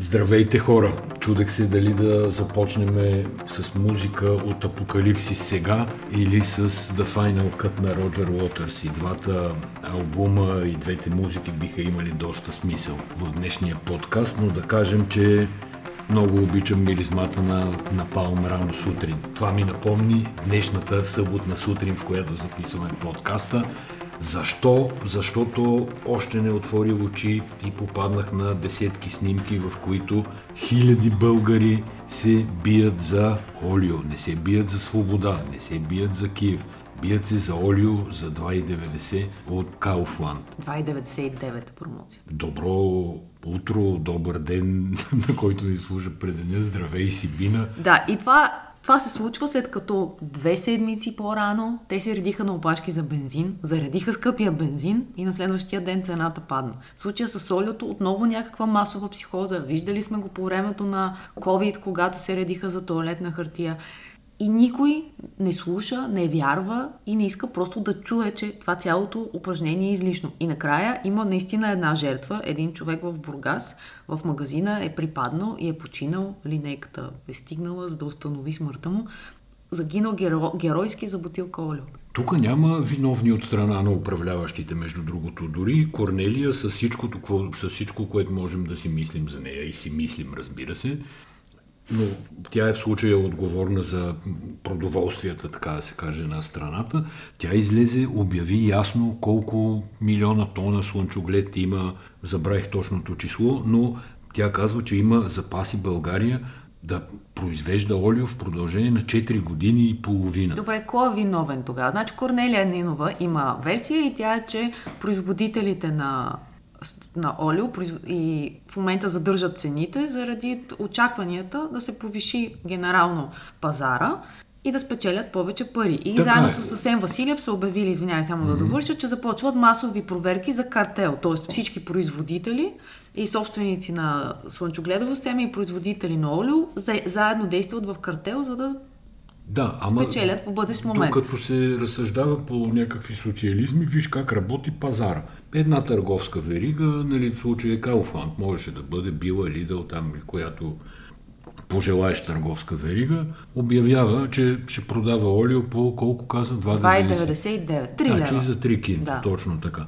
Здравейте хора! Чудех се дали да започнем с музика от Апокалипсис сега или с The Final Cut на Роджер Уотърс. И двата албума и двете музики биха имали доста смисъл в днешния подкаст, но да кажем, че много обичам миризмата на напалм рано сутрин. Това ми напомни днешната съботна сутрин, в която записваме подкаста. Защо? Защото още не отворих очи и попаднах на десетки снимки, в които хиляди българи се бият за Олио, не се бият за свобода, не се бият за Киев. Бият се за Олио за 2,90 от Кауфланд. 2,99 промоция. Добро утро, добър ден, на който ни служа през деня. Здравей си, Бина. Да, и това това се случва след като две седмици по-рано те се редиха на опашки за бензин, заредиха скъпия бензин и на следващия ден цената падна. В случая с олиото отново някаква масова психоза. Виждали сме го по времето на COVID, когато се редиха за туалетна хартия. И никой не слуша, не вярва и не иска просто да чуе, че това цялото упражнение е излишно. И накрая има наистина една жертва. Един човек в Бургас в магазина е припаднал и е починал. Линейката е стигнала, за да установи смъртта му. Загинал геро, геройски за бутилка олио. Тук няма виновни от страна на управляващите, между другото. Дори Корнелия с всичко, с всичко, което можем да си мислим за нея и си мислим, разбира се, но тя е в случая отговорна за продоволствията, така да се каже, на страната. Тя излезе, обяви ясно колко милиона тона слънчоглед има, забравих точното число, но тя казва, че има запаси България да произвежда олио в продължение на 4 години и половина. Добре, кой е виновен тогава? Значи Корнелия Нинова има версия и тя е, че производителите на на олио и в момента задържат цените заради очакванията да се повиши генерално пазара и да спечелят повече пари. И така заедно е. с Съсен Василев са обявили, извинявай само да довърша, че започват масови проверки за картел, т.е. всички производители и собственици на слънчогледово семе и производители на олио заедно действат в картел, за да да, ама печелят в бъдещ момент. Докато се разсъждава по някакви социализми, виж как работи пазара. Една търговска верига, нали, в случая Кауфланд, можеше да бъде била Лидъл там, която пожелаеш търговска верига, обявява, че ще продава олио по колко каза? 2,99. 3 лева. Значи за 3 кинта, да. точно така.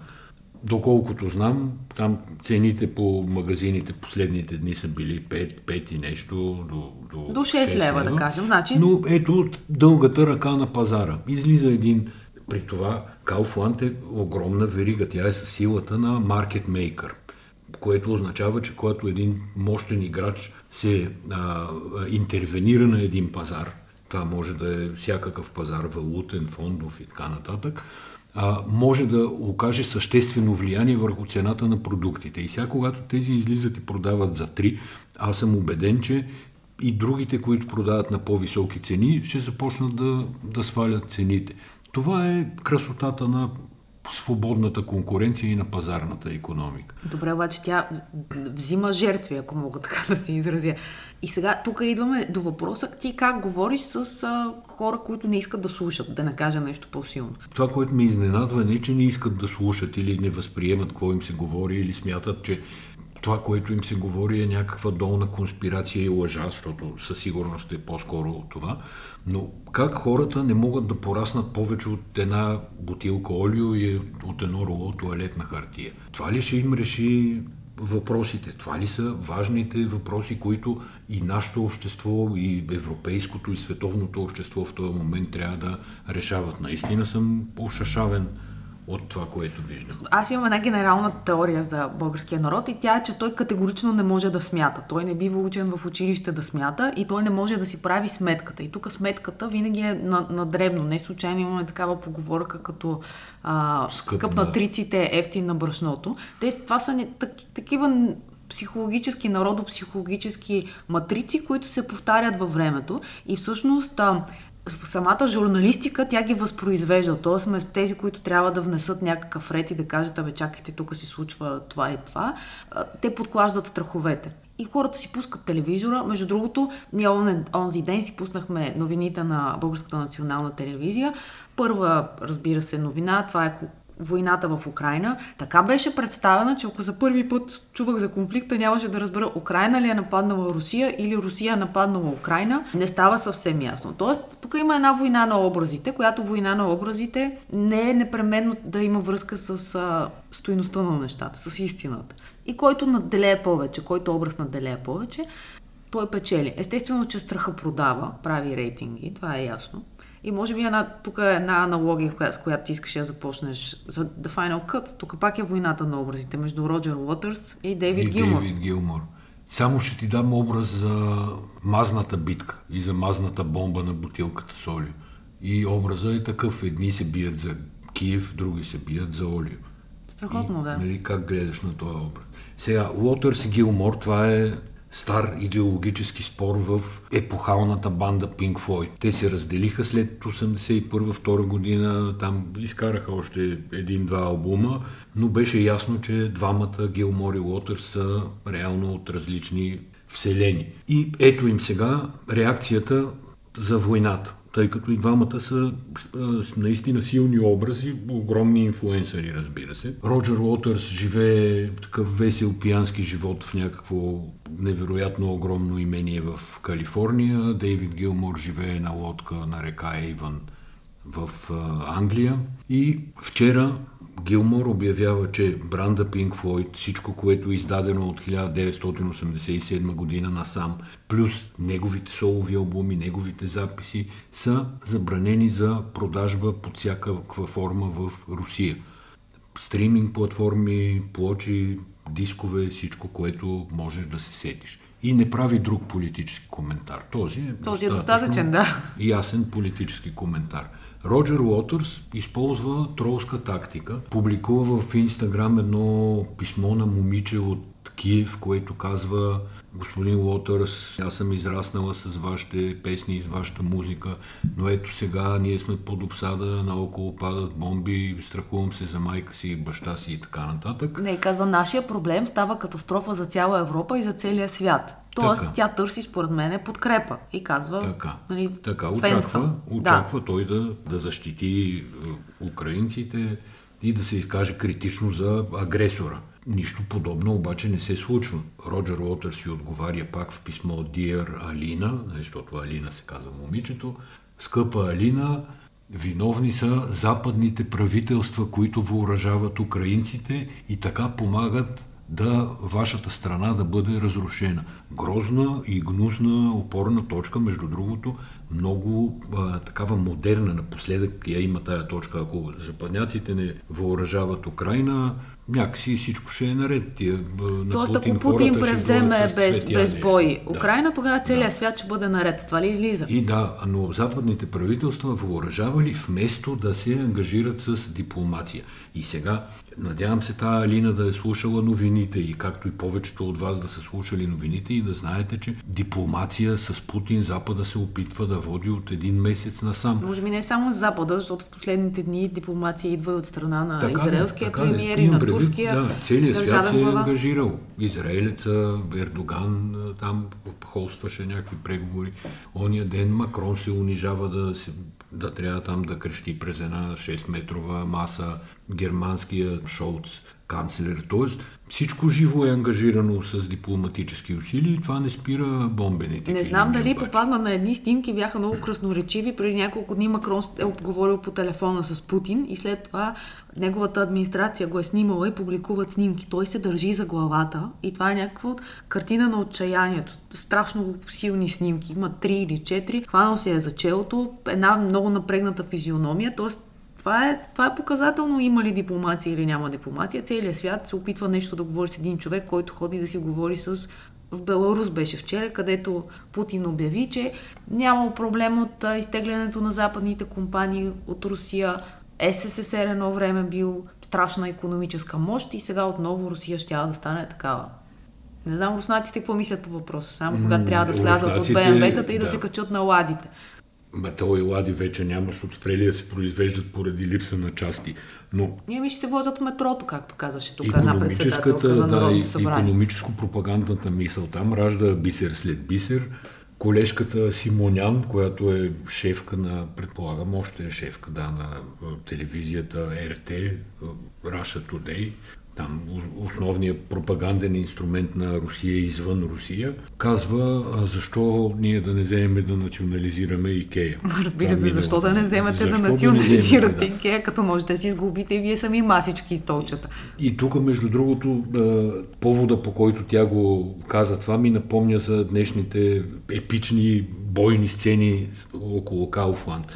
Доколкото знам, там цените по магазините последните дни са били 5, 5 и нещо до, до, до 6, 6 лева, да кажем. Значи... Но ето дългата ръка на пазара. Излиза един при това Kaufland е огромна верига. Тя е със силата на маркетмейкър, което означава, че когато един мощен играч се а, интервенира на един пазар, това може да е всякакъв пазар, валутен, фондов и така нататък, а, може да окаже съществено влияние върху цената на продуктите. И сега, когато тези излизат и продават за 3, аз съм убеден, че и другите, които продават на по-високи цени, ще започнат да, да свалят цените. Това е красотата на свободната конкуренция и на пазарната економика. Добре, обаче тя взима жертви, ако мога така да се изразя. И сега тук идваме до въпроса ти как говориш с а, хора, които не искат да слушат, да не кажа нещо по-силно. Това, което ме изненадва, не че не искат да слушат или не възприемат какво им се говори или смятат, че това, което им се говори е някаква долна конспирация и лъжа, защото със сигурност е по-скоро от това. Но как хората не могат да пораснат повече от една бутилка олио и от едно роло туалетна хартия? Това ли ще им реши въпросите? Това ли са важните въпроси, които и нашето общество, и европейското, и световното общество в този момент трябва да решават? Наистина съм ушашавен от това, което виждам. Аз имам една генерална теория за българския народ и тя е, че той категорично не може да смята. Той не бива учен в училище да смята и той не може да си прави сметката. И тук сметката винаги е на, на дребно. Не случайно имаме такава поговорка като а, скъп, скъп на триците, ефтин на брашното. Те, това са не, так, такива психологически, народопсихологически матрици, които се повтарят във времето и всъщност а, самата журналистика тя ги възпроизвежда. Тоест сме тези, които трябва да внесат някакъв ред и да кажат, абе чакайте, тук си случва това и това. Те подклаждат страховете. И хората си пускат телевизора. Между другото, ние он, онзи ден си пуснахме новините на Българската национална телевизия. Първа, разбира се, новина, това е войната в Украина, така беше представена, че ако за първи път чувах за конфликта, нямаше да разбера Украина ли е нападнала Русия или Русия е нападнала Украина. Не става съвсем ясно. Тоест, тук има една война на образите, която война на образите не е непременно да има връзка с а, стоиността на нещата, с истината. И който наделее повече, който образ наделее повече, той печели. Естествено, че страха продава, прави рейтинги, това е ясно. И може би една, тук е една аналогия, с която ти искаш да започнеш за The Final Cut. Тук пак е войната на образите между Роджер Уотърс и Дейвид и Гилмор. Дейвид Гилмор. Само ще ти дам образ за мазната битка и за мазната бомба на бутилката с олио. И образа е такъв. Едни се бият за Киев, други се бият за олио. Страхотно, и, да. Нали, как гледаш на този образ? Сега, Уотърс и Гилмор, това е стар идеологически спор в епохалната банда Pink Floyd. Те се разделиха след 81-2 година, там изкараха още един-два албума, но беше ясно, че двамата Гилмор и Уотърс са реално от различни вселени. И ето им сега реакцията за войната тъй като и двамата са а, наистина силни образи, огромни инфлуенсъри, разбира се. Роджер Уотърс живее такъв весел пиянски живот в някакво невероятно огромно имение в Калифорния. Дейвид Гилмор живее на лодка на река Ейвън в а, Англия. И вчера Гилмор обявява, че бранда Pink Floyd, всичко, което е издадено от 1987 година насам, плюс неговите солови албуми, неговите записи, са забранени за продажба под всякаква форма в Русия. Стриминг платформи, плочи, дискове, всичко, което можеш да се сетиш. И не прави друг политически коментар. Този е, Този е достатъчен, да. Ясен политически коментар. Роджер Уотърс използва тролска тактика. Публикува в Инстаграм едно писмо на момиче от Киев, което казва господин Уотърс, аз съм израснала с вашите песни и с вашата музика, но ето сега ние сме под обсада, наоколо падат бомби, страхувам се за майка си, баща си и така нататък. Не, казва, нашия проблем става катастрофа за цяла Европа и за целия свят. Тоест, така. тя търси, според мен, подкрепа и казва. Така, нали, така очаква, очаква да. той да, да защити украинците и да се изкаже критично за агресора. Нищо подобно обаче не се случва. Роджер Уотър си отговаря пак в писмо от Диер Алина, нали, защото Алина се казва момичето. Скъпа Алина, виновни са западните правителства, които въоръжават украинците и така помагат да вашата страна да бъде разрушена. Грозна и гнусна опорна точка, между другото, много а, такава модерна. Напоследък я има тая точка. Ако западняците не въоръжават Украина, някакси всичко ще е наред. Тия, Тоест, ако Путин превземе без, без бой да. Украина, тогава целият да. свят ще бъде наред. Това ли излиза? И да, но западните правителства въоръжавали вместо да се ангажират с дипломация. И сега, надявам се тази Алина да е слушала новините и както и повечето от вас да са слушали новините и да знаете, че дипломация с Путин Запада се опитва да води от един месец насам. Може би не само Запада, защото в последните дни дипломация идва от страна на така, израелския така, премиер и на турския да, целият свят се е ангажирал. Израелеца, Ердоган там холстваше някакви преговори. Ония ден Макрон се унижава да, да трябва там да крещи през една 6-метрова маса германския Шолц канцлер. Тоест всичко живо е ангажирано с дипломатически усилия и това не спира бомбените. Не знам дали обаче. попадна на едни снимки, бяха много красноречиви. Преди няколко дни Макрон е говорил по телефона с Путин и след това неговата администрация го е снимала и публикуват снимки. Той се държи за главата и това е някаква картина на отчаянието. Страшно силни снимки. Има три или четири. Хванал се е за челото, една много напрегната физиономия, т.е. Това е, това е показателно има ли дипломация или няма дипломация. Целият свят се опитва нещо да говори с един човек, който ходи да си говори с в Беларус беше вчера, където Путин обяви, че няма проблем от изтеглянето на западните компании от Русия. СССР едно време бил страшна економическа мощ и сега отново Русия ще да стане такава. Не знам руснаците какво мислят по въпроса, само когато трябва да слязат от БМВ-тата и да. да се качат на ладите. Метал и лади вече няма, защото спрели да се произвеждат поради липса на части. Но... Ние ми ще се возят в метрото, както казваше тук една председателка на да, събрание. Економическо-пропагандната мисъл там ражда бисер след бисер. колежката Симонян, която е шефка на, предполагам, още е шефка, да, на телевизията РТ, Russia Today, там основният пропаганден инструмент на Русия извън Русия, казва а защо ние да не вземем да национализираме Икея. Разбира се, защо да не вземете защо да национализирате да Икея, като можете да си изгубите и вие сами масички и столчета. И тук, между другото, повода по който тя го каза това ми напомня за днешните епични бойни сцени около Кауфланд.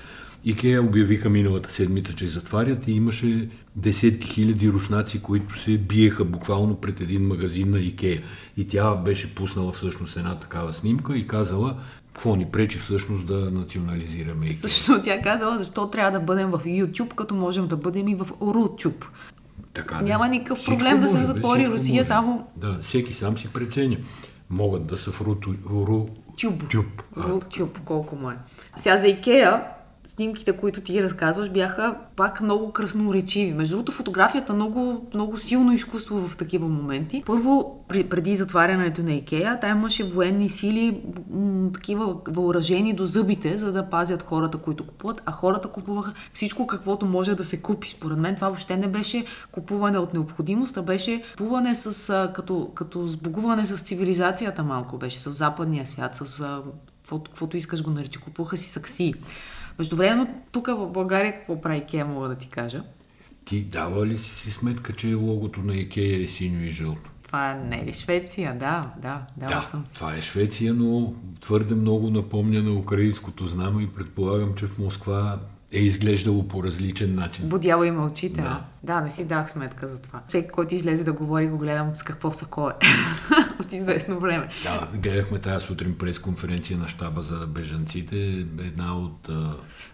Икея обявиха миналата седмица, че затварят и имаше десетки хиляди руснаци, които се биеха буквално пред един магазин на Икея. И тя беше пуснала всъщност една такава снимка и казала, какво ни пречи всъщност да национализираме Икея. Също тя казала, защо трябва да бъдем в YouTube, като можем да бъдем и в Рутюб. Така, Няма никакъв всичко проблем може, да се затвори Русия може. само... Да, всеки сам си преценя. Могат да са в Рутюб. Рутюб. Рутюб, колко му е. Сега за Икея, снимките, които ти разказваш, бяха пак много красноречиви. Между другото, фотографията много, много силно изкуство в такива моменти. Първо, преди затварянето на Икея, там имаше военни сили, такива въоръжени до зъбите, за да пазят хората, които купуват, а хората купуваха всичко, каквото може да се купи. Според мен това въобще не беше купуване от необходимост, а беше купуване с, като, като сбогуване с цивилизацията малко беше, с западния свят, с каквото искаш го нарича. Купуваха си сакси. Междувременно, тук в България какво прави Икея, мога да ти кажа. Ти дава ли си сметка, че логото на Икея е синьо и жълто? Това не е ли Швеция? Да, да, дала да, съм си. това е Швеция, но твърде много напомня на украинското знаме и предполагам, че в Москва е изглеждало по различен начин. Будяло има очите. Да. да, не си дах сметка за това. Всеки, който излезе да говори, го гледам с какво са кое. От известно време. Да, гледахме тази сутрин през конференция на щаба за бежанците. Една от.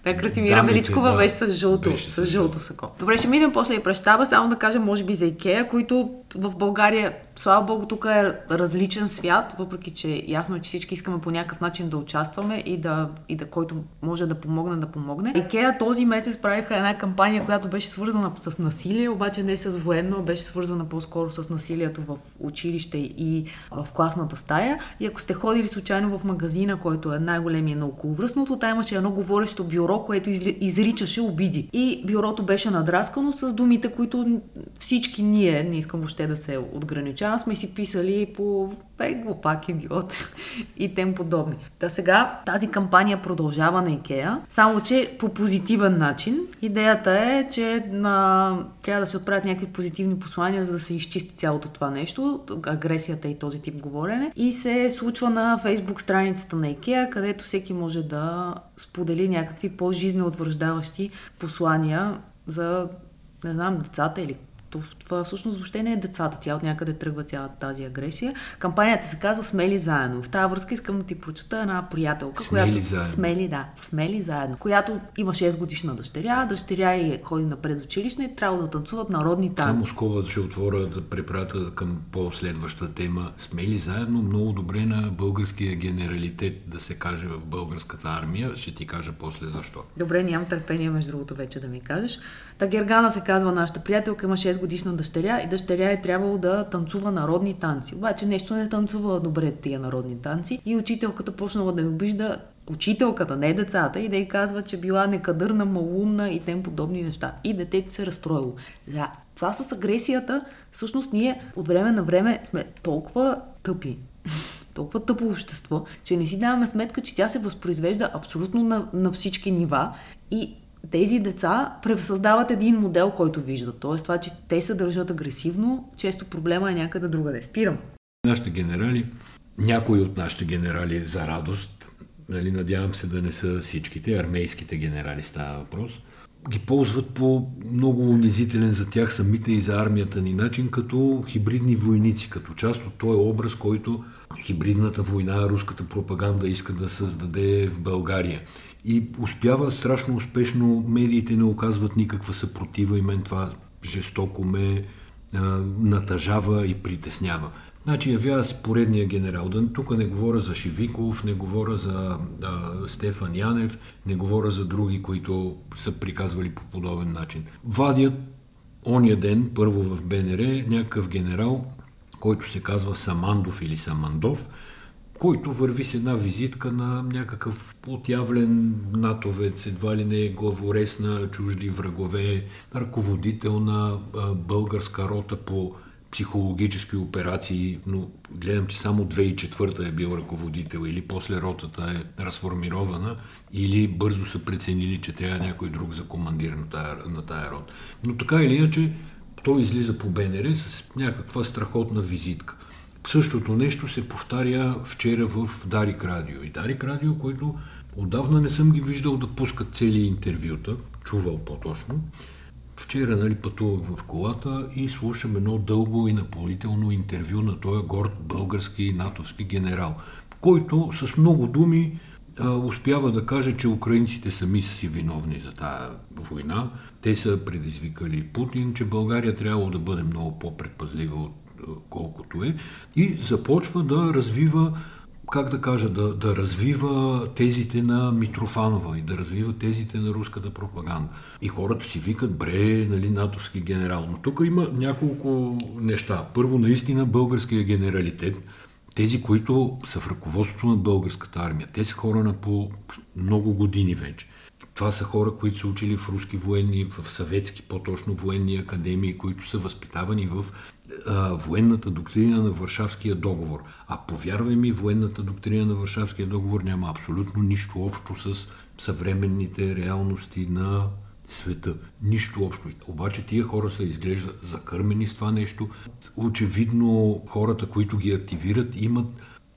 Да, Красимира Величкова да, беше с жълто, беше с жълто сако. Добре, ще минем после и през щаба, само да кажа, може би за Икея, които в България, слава богу, тук е различен свят, въпреки че ясно е, че всички искаме по някакъв начин да участваме и да, и да който може да помогне, да помогне. Икея този месец правиха една кампания, която беше свързана с насилие, обаче не с военно, беше свързана по-скоро с насилието в училище и в класната стая. И ако сте ходили случайно в магазина, който е най-големия на околовръстното, там имаше едно говорещо бюро, което изричаше обиди. И бюрото беше надраскано с думите, които всички ние, не искам въобще да се отграничавам, сме си писали по бе глупак, идиот и тем подобни. Та сега тази кампания продължава на Икея, само че по позитивен начин. Идеята е, че а, трябва да се отправят някакви позитивни послания, за да се изчисти цялото това нещо, агресията и този тип говорене. И се случва на фейсбук страницата на Икея, където всеки може да сподели някакви по-жизнеотвърждаващи послания за, не знам, децата или това всъщност въобще не е децата. Тя от някъде тръгва цялата тази агресия. Кампанията се казва Смели заедно. В тази връзка искам да ти прочета една приятелка, смели която... Заедно. Смели, да. Смели заедно. Която има 6 годишна дъщеря. Дъщеря и ходи на предучилищне и трябва да танцуват народни танци. Само скоба ще отворя да препрата към по-следваща тема. Смели заедно много добре на българския генералитет да се каже в българската армия. Ще ти кажа после защо. Добре, нямам търпение между другото вече да ми кажеш. Та Гергана се казва нашата приятелка, има 6 годишна дъщеря и дъщеря е трябвало да танцува народни танци. Обаче нещо не танцува добре тия народни танци и учителката почнала да я обижда учителката, не децата, и да й казва, че била некадърна, малумна и тем подобни неща. И детето се разстроило. Да, това с агресията, всъщност ние от време на време сме толкова тъпи, толкова тъпо общество, че не си даваме сметка, че тя се възпроизвежда абсолютно на, на всички нива и тези деца пресъздават един модел, който виждат. Тоест това, че те се държат агресивно, често проблема е някъде друга да спирам. Нашите генерали, някои от нашите генерали за радост, нали, надявам се да не са всичките, армейските генерали става въпрос, ги ползват по много унизителен за тях самите и за армията ни начин, като хибридни войници, като част от този образ, който хибридната война, руската пропаганда иска да създаде в България и успява страшно успешно, медиите не оказват никаква съпротива и мен това жестоко ме а, натъжава и притеснява. Значи явява се поредния генерал. Да, тук не говоря за Шивиков, не говоря за а, Стефан Янев, не говоря за други, които са приказвали по подобен начин. Вадят ония ден, първо в БНР, някакъв генерал, който се казва Самандов или Самандов, който върви с една визитка на някакъв отявлен натовец, едва ли не главорез на чужди врагове, ръководител на българска рота по психологически операции, но гледам, че само 2004 е бил ръководител или после ротата е разформирована, или бързо са преценили, че трябва някой друг за командир на тая, на тая рота. Но така или иначе, той излиза по БНР с някаква страхотна визитка. Същото нещо се повтаря вчера в Дарик Радио. И Дарик Радио, който отдавна не съм ги виждал да пускат цели интервюта, чувал по-точно. Вчера нали, пътувах в колата и слушам едно дълго и напълнително интервю на този горд български натовски генерал, който с много думи а, успява да каже, че украинците сами са си виновни за тази война. Те са предизвикали Путин, че България трябвало да бъде много по-предпазлива от колкото е, и започва да развива как да кажа, да, да развива тезите на Митрофанова и да развива тезите на руската пропаганда. И хората си викат, бре, нали, натовски генерал. Но тук има няколко неща. Първо, наистина българския генералитет, тези, които са в ръководството на българската армия, те са хора на по много години вече. Това са хора, които са учили в руски военни, в съветски по-точно военни академии, които са възпитавани в а, военната доктрина на Варшавския договор. А повярвай ми, военната доктрина на Варшавския договор няма абсолютно нищо общо с съвременните реалности на света. Нищо общо. Обаче тия хора се изглежда закърмени с това нещо. Очевидно хората, които ги активират, имат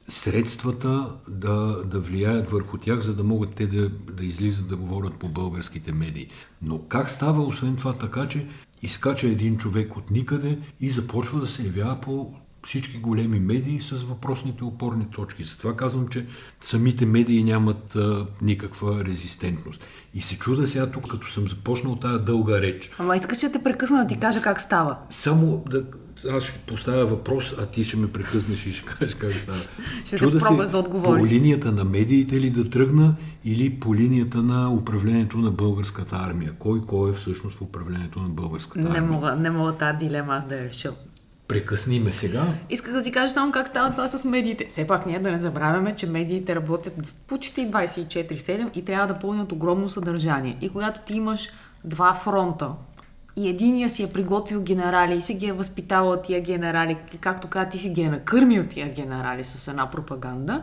средствата да, да влияят върху тях, за да могат те да, да излизат да говорят по българските медии. Но как става освен това така, че изкача един човек от никъде и започва да се явява по всички големи медии с въпросните опорни точки. Затова казвам, че самите медии нямат а, никаква резистентност. И се чуда сега тук, като съм започнал тази дълга реч. Ама искаш да те прекъсна да ти кажа как става. Само да, аз ще поставя въпрос, а ти ще ме прекъснеш и ще кажеш как става. ще Чуда се пробваш да отговориш. По линията на медиите ли да тръгна или по линията на управлението на българската армия? Кой кой е всъщност в управлението на българската армия? Не мога, не мога тази дилема аз да я реша. Прекъсни ме сега. Исках да си кажа само как става това с медиите. Все пак ние да не забравяме, че медиите работят почти 24-7 и трябва да пълнят огромно съдържание. И когато ти имаш два фронта, и единия си е приготвил генерали и си ги е възпитавал тия генерали, както каза, ти си ги е накърмил тия генерали с една пропаганда,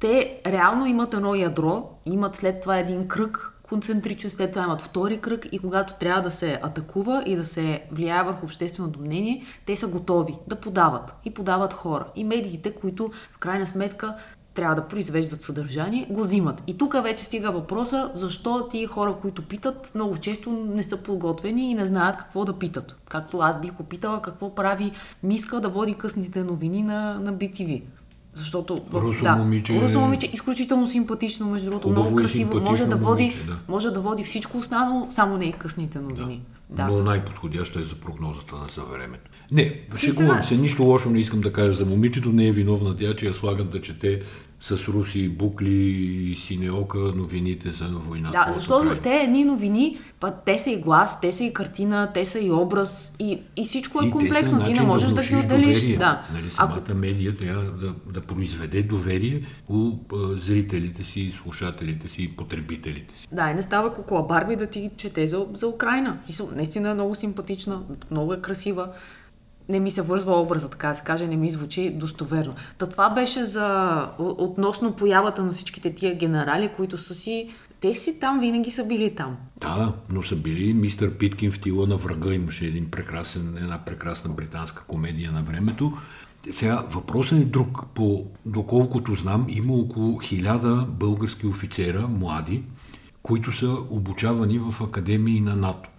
те реално имат едно ядро, имат след това един кръг, концентричен, след това имат втори кръг и когато трябва да се атакува и да се влияе върху общественото мнение, те са готови да подават и подават хора. И медиите, които в крайна сметка трябва да произвеждат съдържание, го взимат. И тук вече стига въпроса, защо тия хора, които питат, много често не са подготвени и не знаят какво да питат. Както аз бих попитала какво прави Миска да води късните новини на, на BTV. Защото Русо да, момиче, Русо момиче изключително симпатично, между другото, много красиво, може да, води, момиче, да. може да води всичко останало, само не и късните новини. Да. Да. Но най-подходяща е за прогнозата на съвремето. Не, шегувам се, нищо лошо не искам да кажа за момичето, не е виновна тя, че я слагам да чете с руси, букли и синеока новините за войната. Да, защото те едни новини, па, те са и глас, те са и картина, те са и образ и, и всичко е и комплексно. Ти не можеш да ги отделиш. Да. Нали, самата Ако... медия трябва да, да произведе доверие у зрителите си, слушателите си и потребителите си. Да, и не става Кокола Барби да ти чете за, за Украина. И наистина е много симпатична, много е красива не ми се вързва образа, така да се каже, не ми звучи достоверно. Та това беше за относно появата на всичките тия генерали, които са си те си там, винаги са били там. Да, но са били мистер Питкин в тила на врага. Имаше един прекрасен, една прекрасна британска комедия на времето. Сега въпросът е друг. По, доколкото знам, има около хиляда български офицера, млади, които са обучавани в академии на НАТО.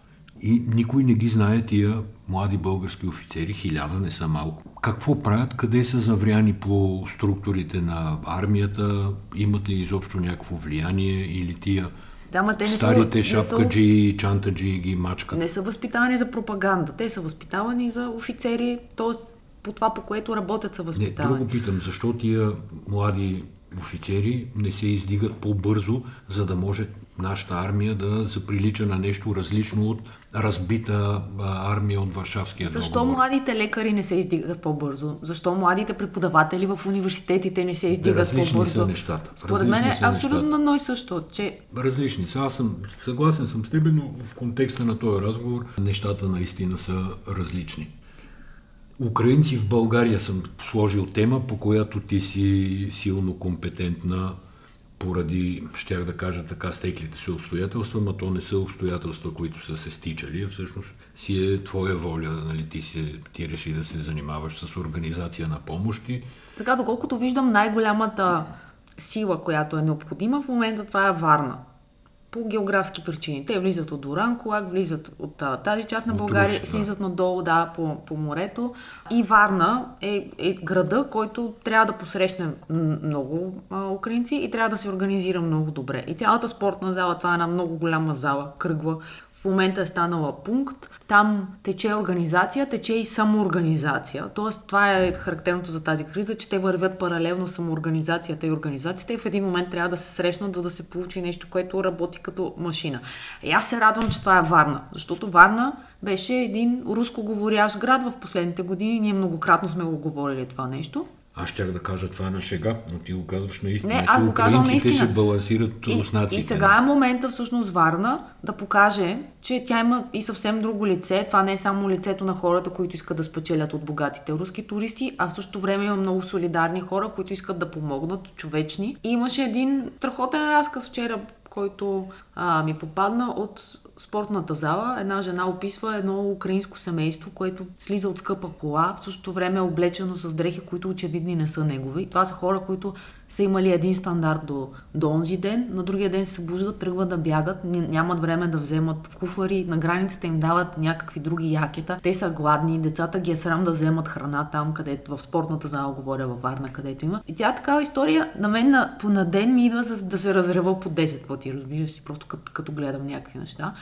И никой не ги знае тия млади български офицери, хиляда не са малко. Какво правят, къде са завряни по структурите на армията, имат ли изобщо някакво влияние или тия да, ма те не старите са, шапкаджи и чантаджи ги мачкат? Не са възпитавани за пропаганда, те са възпитавани за офицери, т.е. по това, по което работят са възпитавани. Не, друго питам, защо тия млади офицери не се издигат по-бързо, за да може нашата армия да заприлича на нещо различно от разбита армия от Варшавския Защо договор. младите лекари не се издигат по-бързо? Защо младите преподаватели в университетите не се издигат различни по-бързо? са нещата. Според мен е абсолютно едно и също, че Различни са. Аз съм съгласен съм с теб, но в контекста на този разговор нещата наистина са различни. Украинци в България съм сложил тема, по която ти си силно компетентна поради, щях да кажа така, стеклите си обстоятелства, но то не са обстоятелства, които са се стичали, всъщност си е твоя воля, нали, ти, си, ти реши да се занимаваш с организация на помощи. така, доколкото виждам най-голямата сила, която е необходима в момента, това е Варна. По географски причини. Те влизат от Доран, Колак, влизат от а, тази част на България, да. слизат надолу, да, по, по морето. И Варна е, е града, който трябва да посрещне много а, украинци и трябва да се организира много добре. И цялата спортна зала, това е една много голяма зала, кръгва. В момента е станала пункт. Там тече организация, тече и самоорганизация. Тоест, това е характерното за тази криза, че те вървят паралелно самоорганизацията и организацията и в един момент трябва да се срещнат, за да се получи нещо, което работи като машина. И аз се радвам, че това е Варна, защото Варна беше един рускоговорящ град в последните години. Ние многократно сме го говорили това нещо. Аз щях да кажа това на шега, но ти го казваш наистина. Не, аз го казвам наистина. ще балансират И, руснаците. и сега е момента всъщност Варна да покаже, че тя има и съвсем друго лице. Това не е само лицето на хората, които искат да спечелят от богатите руски туристи, а в същото време има много солидарни хора, които искат да помогнат, човечни. И имаше един страхотен разказ вчера, който а, ми попадна от спортната зала. Една жена описва едно украинско семейство, което слиза от скъпа кола, в същото време е облечено с дрехи, които очевидни не са негови. Това са хора, които са имали един стандарт до, до онзи ден, на другия ден се събуждат, тръгват да бягат, ня- нямат време да вземат куфари, на границата им дават някакви други якета. Те са гладни, децата ги е срам да вземат храна там, където в спортната зала говоря във Варна, където има. И тя такава история на мен на, по на ден ми идва с, да се разрева по 10 пъти, разбираш си, просто като, като гледам някакви неща.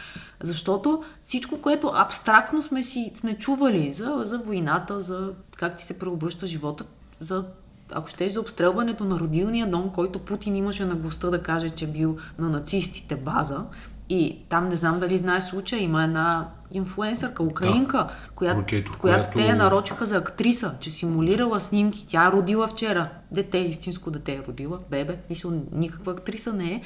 Защото всичко, което абстрактно сме си сме чували за, за войната, за как ти се преобръща живота, за ако ще за обстрелването на родилния дом, който Путин имаше наглостта да каже, че бил на нацистите база. И там не знам дали знаеш случая, има една инфлуенсърка, украинка, която, Прочетох, която която- те я нарочиха за актриса, че симулирала снимки. Тя е родила вчера. Дете, истинско дете е родила, бебе, никаква актриса не е.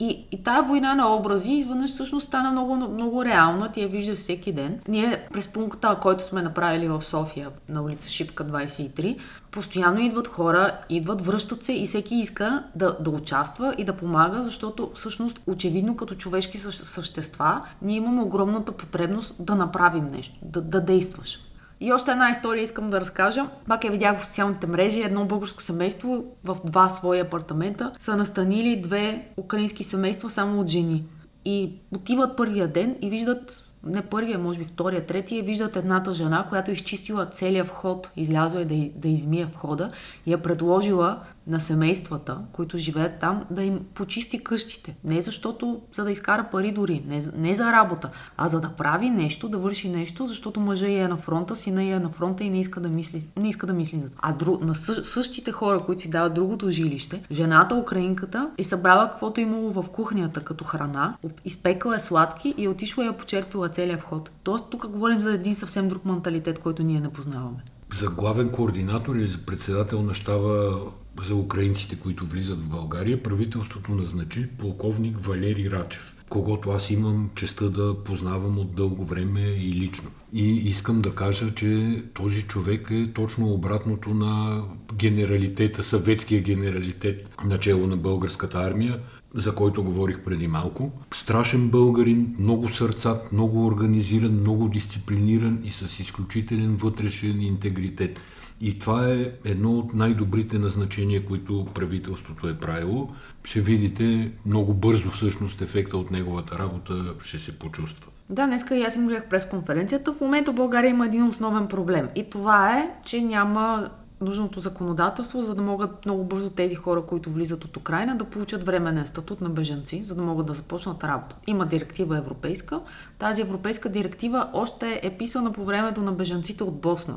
И, и тая война на образи изведнъж всъщност стана много, много реална. Ти я виждаш всеки ден. Ние през пункта, който сме направили в София, на улица Шипка 23, постоянно идват хора, идват, връщат се и всеки иска да, да участва и да помага, защото всъщност очевидно като човешки същ- същества ние имаме огромната потребност да направим нещо, да, да действаш. И още една история искам да разкажа. Пак я видях в социалните мрежи. Едно българско семейство в два свои апартамента са настанили две украински семейства само от жени. И отиват първия ден и виждат, не първия, може би втория, третия, виждат едната жена, която е изчистила целия вход, излязла е да, да измие входа и е предложила на семействата, които живеят там, да им почисти къщите. Не защото за да изкара пари дори, не, не за работа, а за да прави нещо, да върши нещо, защото мъжа е на фронта, сина е на фронта и не иска да мисли, не иска да мисли за това. А дру, на същ, същите хора, които си дават другото жилище, жената, украинката, е събрала каквото е имало в кухнята като храна, изпекала е сладки и отишла е почерпила целия вход. Тоест тук говорим за един съвсем друг менталитет, който ние не познаваме. За главен координатор или за председател на щаба за украинците, които влизат в България, правителството назначи полковник Валери Рачев, когото аз имам честа да познавам от дълго време и лично. И искам да кажа, че този човек е точно обратното на генералитета, съветския генералитет начало на българската армия, за който говорих преди малко. Страшен българин, много сърцат, много организиран, много дисциплиниран и с изключителен вътрешен интегритет. И това е едно от най-добрите назначения, които правителството е правило. Ще видите много бързо всъщност ефекта от неговата работа ще се почувства. Да, днеска и аз им гледах пресконференцията. В момента в България има един основен проблем. И това е, че няма нужното законодателство, за да могат много бързо тези хора, които влизат от Украина, да получат временен статут на бежанци, за да могат да започнат работа. Има директива европейска. Тази европейска директива още е писана по времето на бежанците от Босна.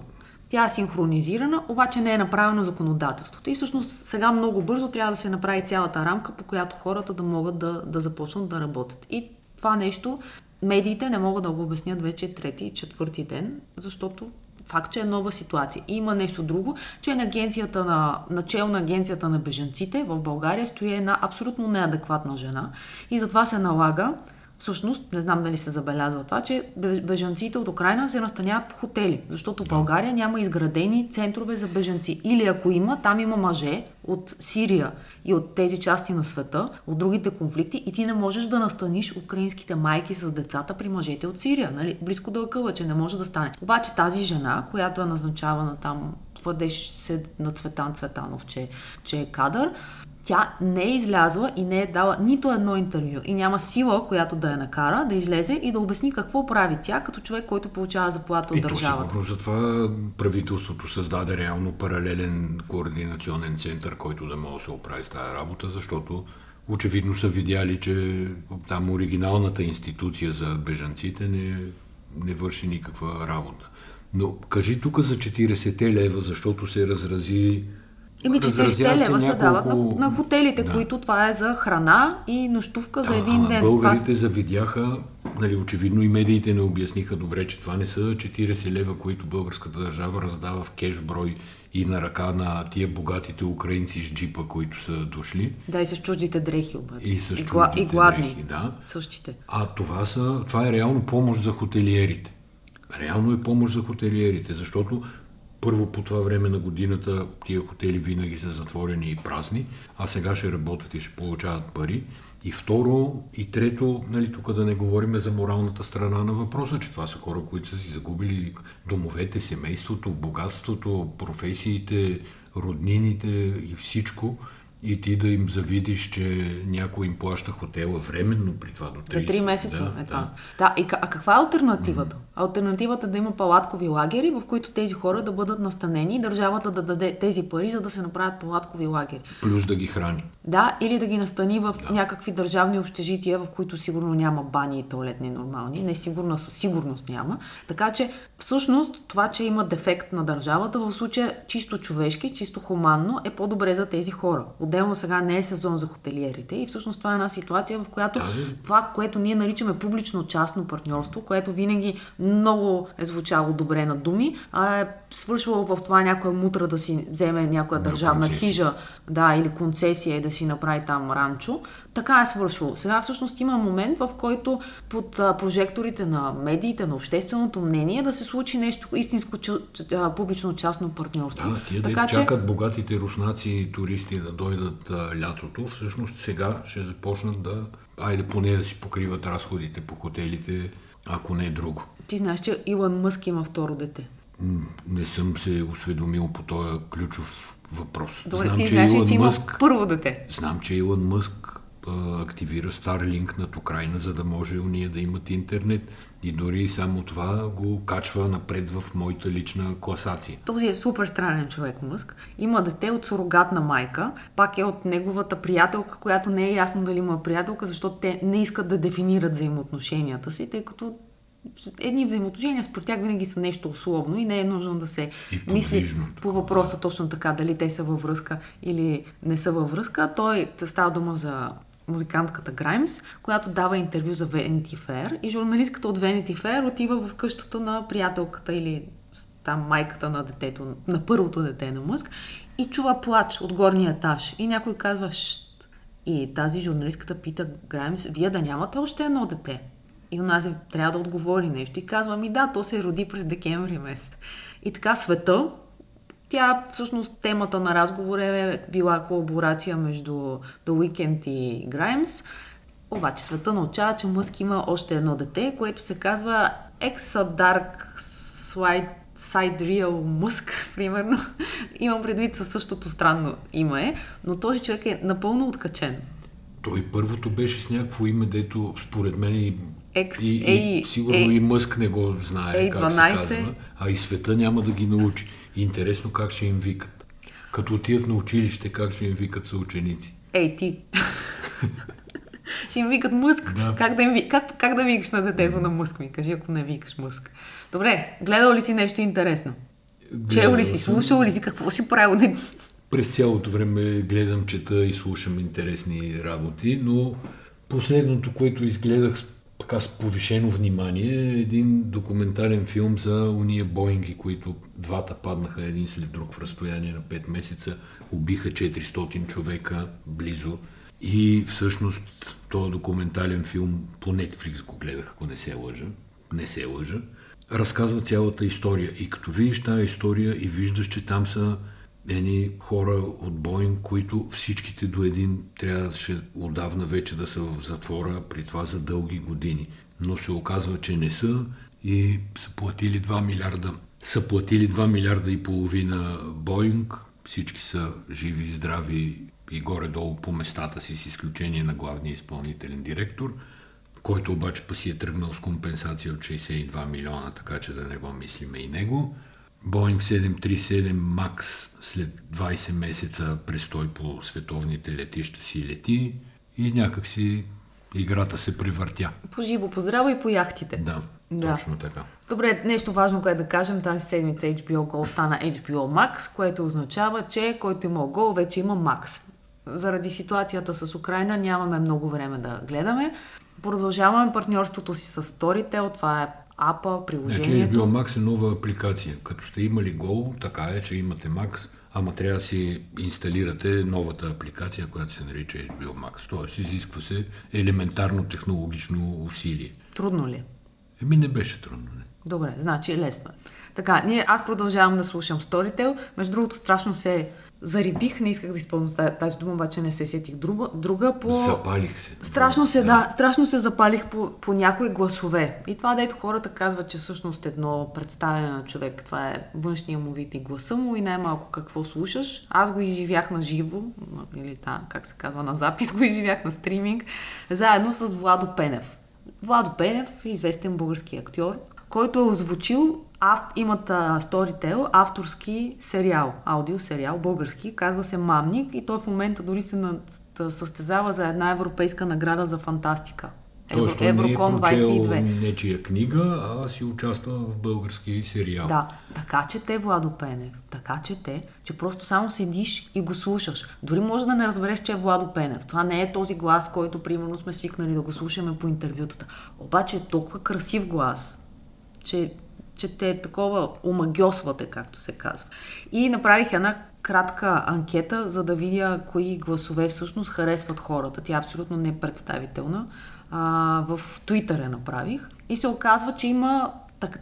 тя е синхронизирана, обаче не е направено законодателството. И всъщност сега много бързо трябва да се направи цялата рамка, по която хората да могат да, да започнат да работят. И това нещо медиите не могат да го обяснят вече трети и четвърти ден, защото факт, че е нова ситуация. И има нещо друго, че на агенцията на, начал на агенцията на бежанците в България стои една абсолютно неадекватна жена и затова се налага Всъщност, не знам дали се забелязва това, че бежанците от Украина се настаняват по хотели, защото в България няма изградени центрове за бежанци. Или ако има, там има мъже от Сирия и от тези части на света, от другите конфликти и ти не можеш да настаниш украинските майки с децата при мъжете от Сирия. Нали? Близко до акъла, че не може да стане. Обаче тази жена, която е назначавана там, твърдеше се на Цветан Цветанов, че, че е кадър, тя не е излязла и не е дала нито едно интервю и няма сила, която да я накара да излезе и да обясни какво прави тя като човек, който получава заплата от и държавата. Сигурно затова правителството създаде реално паралелен координационен център, който да може да се оправи с тази работа, защото очевидно са видяли, че там оригиналната институция за бежанците не, не върши никаква работа. Но кажи тук за 40 лева, защото се разрази Еми, 40 лева се дават на, на хотелите, да. които това е за храна и нощувка за един а, ден. Българите това... завидяха, нали, очевидно и медиите не обясниха добре, че това не са 40 лева, които българската държава раздава в кеш брой и на ръка на тия богатите украинци с джипа, които са дошли. Да, и с чуждите дрехи обаче. И с чуждите и, гла... и гладни. дрехи, да. Същите. А това, са, това е реално помощ за хотелиерите. Реално е помощ за хотелиерите, защото първо по това време на годината тия хотели винаги са затворени и празни, а сега ще работят и ще получават пари. И второ, и трето, нали, тук да не говорим за моралната страна на въпроса, че това са хора, които са си загубили домовете, семейството, богатството, професиите, роднините и всичко и ти да им завидиш, че някой им плаща хотела временно при това до 30. За 3 месеца да, е това. Да. да. И, а каква е альтернативата? Mm-hmm. Альтернативата е да има палаткови лагери, в които тези хора да бъдат настанени и държавата да даде тези пари, за да се направят палаткови лагери. Плюс да ги храни. Да, или да ги настани в да. някакви държавни общежития, в които сигурно няма бани и туалетни нормални. Не сигурно, със сигурност няма. Така че, всъщност, това, че има дефект на държавата, в случая чисто човешки, чисто хуманно, е по-добре за тези хора. Отделно сега не е сезон за хотелиерите и всъщност това е една ситуация, в която да, това, което ние наричаме публично-частно партньорство, което винаги много е звучало добре на думи, а е свършвало в това някоя мутра да си вземе някоя държавна хижа да, или концесия и да си направи там ранчо. Така е свършило. Сега всъщност има момент, в който под прожекторите на медиите, на общественото мнение да се случи нещо истинско публично-частно партньорство. Да, тия така, да чакат че... богатите руснаци и туристи да дойдат а, лятото, всъщност сега ще започнат да, айде поне да си покриват разходите по хотелите, ако не е друго. Ти знаеш, че Илон Мъск има второ дете. Не съм се осведомил по този ключов въпрос. Добре, знам, ти че знаеш, Илон че има Мъск, първо дете. Знам, че Илон Мъск активира Starlink над Украина, за да може уния да имат интернет. И дори само това го качва напред в моята лична класация. Този е супер странен човек, Мъск. Има дете от сурогатна майка, пак е от неговата приятелка, която не е ясно дали има приятелка, защото те не искат да дефинират взаимоотношенията си, тъй като едни взаимоотношения според тях винаги са нещо условно и не е нужно да се мисли по въпроса точно така, дали те са във връзка или не са във връзка. Той става дума за музикантката Граймс, която дава интервю за Vanity Fair и журналистката от Vanity Fair отива в къщата на приятелката или там майката на детето, на първото дете на Мъск и чува плач от горния етаж и някой казва Шт. И тази журналистката пита Граймс, вие да нямате още едно дете? И онази трябва да отговори нещо. И казва ми, да, то се роди през декември месец. И така света, тя всъщност темата на разговор е била колаборация между The Weeknd и Grimes. Обаче света научава, че Мъск има още едно дете, което се казва Exa Dark Slide Sidereal Мъск, примерно. Имам предвид със същото странно име, е, но този човек е напълно откачен. Той първото беше с някакво име, дето според мен и X, и, и, и сигурно A, и Мъск не го знае A12, как се казва, а и света няма да ги научи. Интересно как ще им викат. Като отидат на училище, как ще им викат съученици. Ей, ти. ще им викат мъск. Да. Как, да им, как, как да викаш на детето на мъск ми? Кажи, ако не викаш мъск. Добре, гледал ли си нещо интересно? Чел ли си, слушал ли си, какво си правил? През цялото време гледам, чета и слушам интересни работи, но последното, което изгледах така с повишено внимание един документален филм за уния Боинги, които двата паднаха един след друг в разстояние на 5 месеца, убиха 400 човека близо и всъщност този документален филм по Netflix го гледах, ако не се лъжа. Не се лъжа. Разказва цялата история. И като видиш тази история и виждаш, че там са едни хора от Боинг, които всичките до един трябваше отдавна вече да са в затвора, при това за дълги години. Но се оказва, че не са и са платили 2 милиарда. Са платили 2 милиарда и половина Боинг. Всички са живи здрави и горе-долу по местата си, с изключение на главния изпълнителен директор, който обаче па си е тръгнал с компенсация от 62 милиона, така че да не го мислиме и него. Боинг 737 Макс след 20 месеца престой по световните летища си лети и някакси играта се превъртя. По живо, по здраво и по яхтите. Да, да, точно така. Добре, нещо важно, което да кажем, тази седмица HBO Go стана HBO Max, което означава, че който има Go, вече има Max заради ситуацията с Украина нямаме много време да гледаме. Продължаваме партньорството си с Storytel, това е апа, приложението. Значи Max е нова апликация. Като сте имали Go, така е, че имате Max, ама трябва да си инсталирате новата апликация, която се нарича HBO Max. Тоест, изисква се елементарно технологично усилие. Трудно ли? Еми не беше трудно. Не. Добре, значи лесно е. Така, ние, аз продължавам да слушам Storytel. Между другото, страшно се зарибих, не исках да изпълня тази дума, обаче не се сетих друга. друга по... Запалих се. Страшно се, да, да страшно се запалих по, по някои гласове. И това, дето хората казват, че всъщност едно представяне на човек, това е външния му вид и гласа му и най-малко какво слушаш. Аз го изживях на живо, или да, как се казва, на запис го изживях на стриминг, заедно с Владо Пенев. Владо Пенев известен български актьор, който е озвучил ав, имат а, Storytel авторски сериал, аудиосериал, български, казва се Мамник и той в момента дори се на, състезава за една европейска награда за фантастика. Евро, Тоест, Еврокон не е 22. нечия книга, а си участва в български сериал. Да, така че те, Владо Пенев, така че те, че просто само седиш и го слушаш. Дори може да не разбереш, че е Владо Пенев. Това не е този глас, който примерно сме свикнали да го слушаме по интервютата. Обаче е толкова красив глас, че че те такова омагьосвате, както се казва. И направих една кратка анкета, за да видя кои гласове всъщност харесват хората. Тя е абсолютно непредставителна. А, в Твитър я направих. И се оказва, че има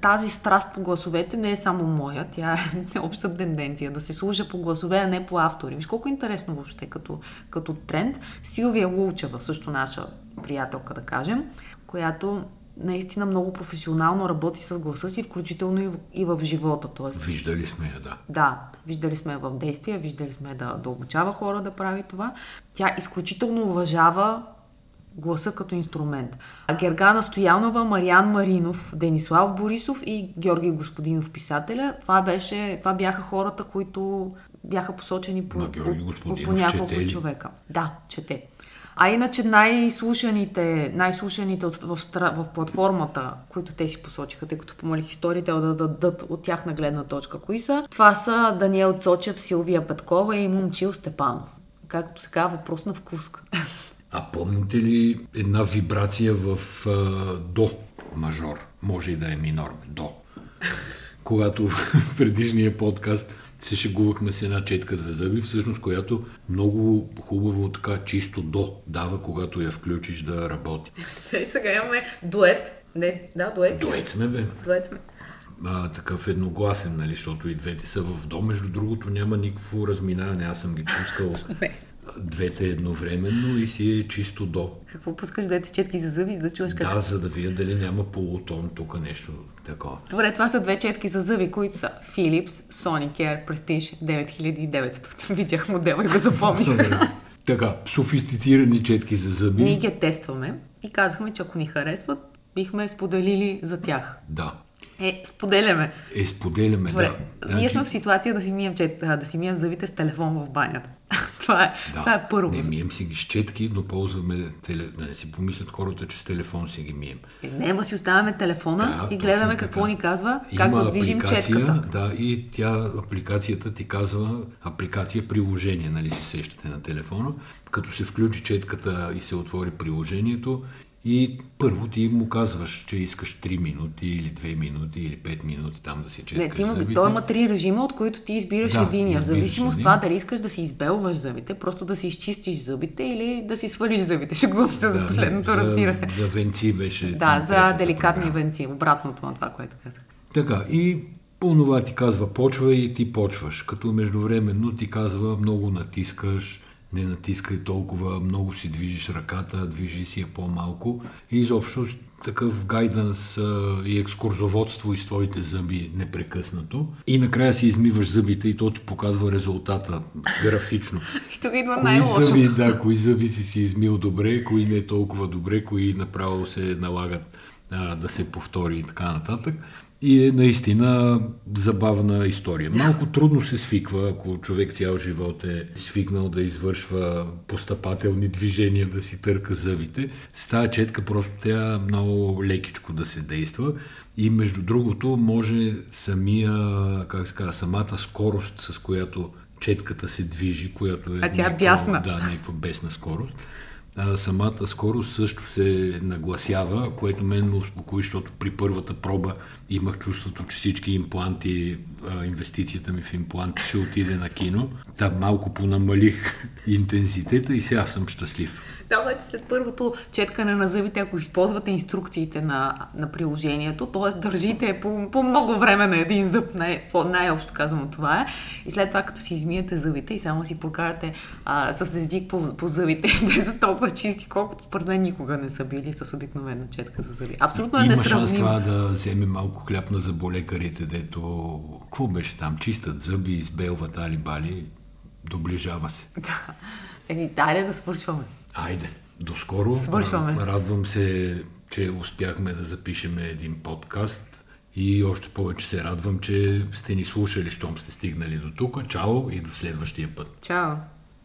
тази страст по гласовете не е само моя, тя е обща тенденция да се служа по гласове, а не по автори. Виж колко интересно въобще като, като тренд. Силвия Лулчева, също наша приятелка да кажем, която наистина много професионално работи с гласа си, включително и в, и в живота. Тоест, виждали сме я, да. Да, виждали сме я в действия, виждали сме да, да обучава хора да прави това. Тя изключително уважава гласа като инструмент. Гергана Стоянова, Мариан Маринов, Денислав Борисов и Георги Господинов, писателя. Това, беше, това бяха хората, които бяха посочени по, по, по, няколко човека. Да, чете. А иначе най-слушаните, най-слушаните в, в, в платформата, които те си посочиха, тъй като помолих историите да дадат от тях на гледна точка, кои са, това са Даниел Цочев, Силвия Петкова и Момчил Степанов. Както се казва, въпрос на вкус. А помните ли една вибрация в а, до мажор? Може и да е минор. До. Когато в предишния подкаст се шегувахме с една четка за зъби, всъщност, която много хубаво така чисто до дава, когато я включиш да работи. Сега имаме дует. Не, да, дует. Дует сме, бе. Дует сме. А, такъв едногласен, нали, защото и двете са в до. Между другото няма никакво разминаване. Аз съм ги пускал двете едновременно и си е чисто до. Какво пускаш двете четки за зъби, за да чуеш как Да, за да видя дали няма полутон тук нещо такова. Добре, това са две четки за зъби, които са Philips Sonicare Prestige 9900. Видях модела и го запомних. така, софистицирани четки за зъби. Ние ги тестваме и казахме, че ако ни харесват, бихме споделили за тях. Да. Е, споделяме. Е, споделяме, Добре. да. Значи... Ние сме в ситуация да си, мием, че, да си мием зъбите с телефон в банята. това, е, Да. това е първо. Не мием си ги с четки, но ползваме теле... да не си помислят хората, че с телефон си ги мием. Е, не, ама си оставяме телефона Да, и гледаме какво така. ни казва, как Има да движим четката. Да, и тя, апликацията ти казва, апликация, приложение, нали се сещате на телефона, като се включи четката и се отвори приложението и първо ти му казваш, че искаш 3 минути или 2 минути или 5 минути там да си четкаш Не, ти има, зъбите. той има три режима, от които ти избираш Да, единия. В зависимост от това дали искаш да си избелваш зъбите, просто да си изчистиш зъбите или да си свалиш зъбите. Шегувам се за Да, последното, за, разбира се. За венци беше. Да, за деликатни програма. венци, обратното на това, което казах. Така, и онова ти казва почва и ти почваш. Като междувременно ти казва много натискаш, не натискай толкова, много си движиш ръката, движи си я по-малко. И изобщо такъв гайданс и екскурзоводство из твоите зъби непрекъснато. И накрая си измиваш зъбите и то ти показва резултата графично. И тук идва Кои най-лошото. зъби, да, кои зъби си си измил добре, кои не толкова добре, кои направо се налагат а, да се повтори и така нататък. И е наистина забавна история. Малко трудно се свиква, ако човек цял живот е свикнал да извършва постъпателни движения, да си търка зъбите. С тази четка просто трябва много лекичко да се действа. И между другото, може самия, как се казва, самата скорост, с която четката се движи, която е... А тя е някаква- бясна. Да, някаква бесна скорост. А, самата скорост също се нагласява, което мен ме успокои, защото при първата проба имах чувството, че всички импланти, а, инвестицията ми в импланти ще отиде на кино. Там малко понамалих интензитета и сега съм щастлив. Да, обаче след първото четкане на зъбите, ако използвате инструкциите на, на приложението, т.е. държите по, по много време на един зъб, най- по- най-общо казвам това е, и след това като си измиете зъбите и само си прокарате а, с език по, по зъбите, те са толкова чисти, колкото според мен никога не са били с обикновена четка за зъби. Абсолютно е Има шанс несравнимо. това да вземе малко хляб на заболекарите, дето... Какво беше там? Чистат зъби, избелват али-бали, доближава се. Да. Еми, дайде да свършваме. Айде, до скоро. Свършваме. Радвам се, че успяхме да запишем един подкаст и още повече се радвам, че сте ни слушали, щом сте стигнали до тук. Чао и до следващия път. Чао!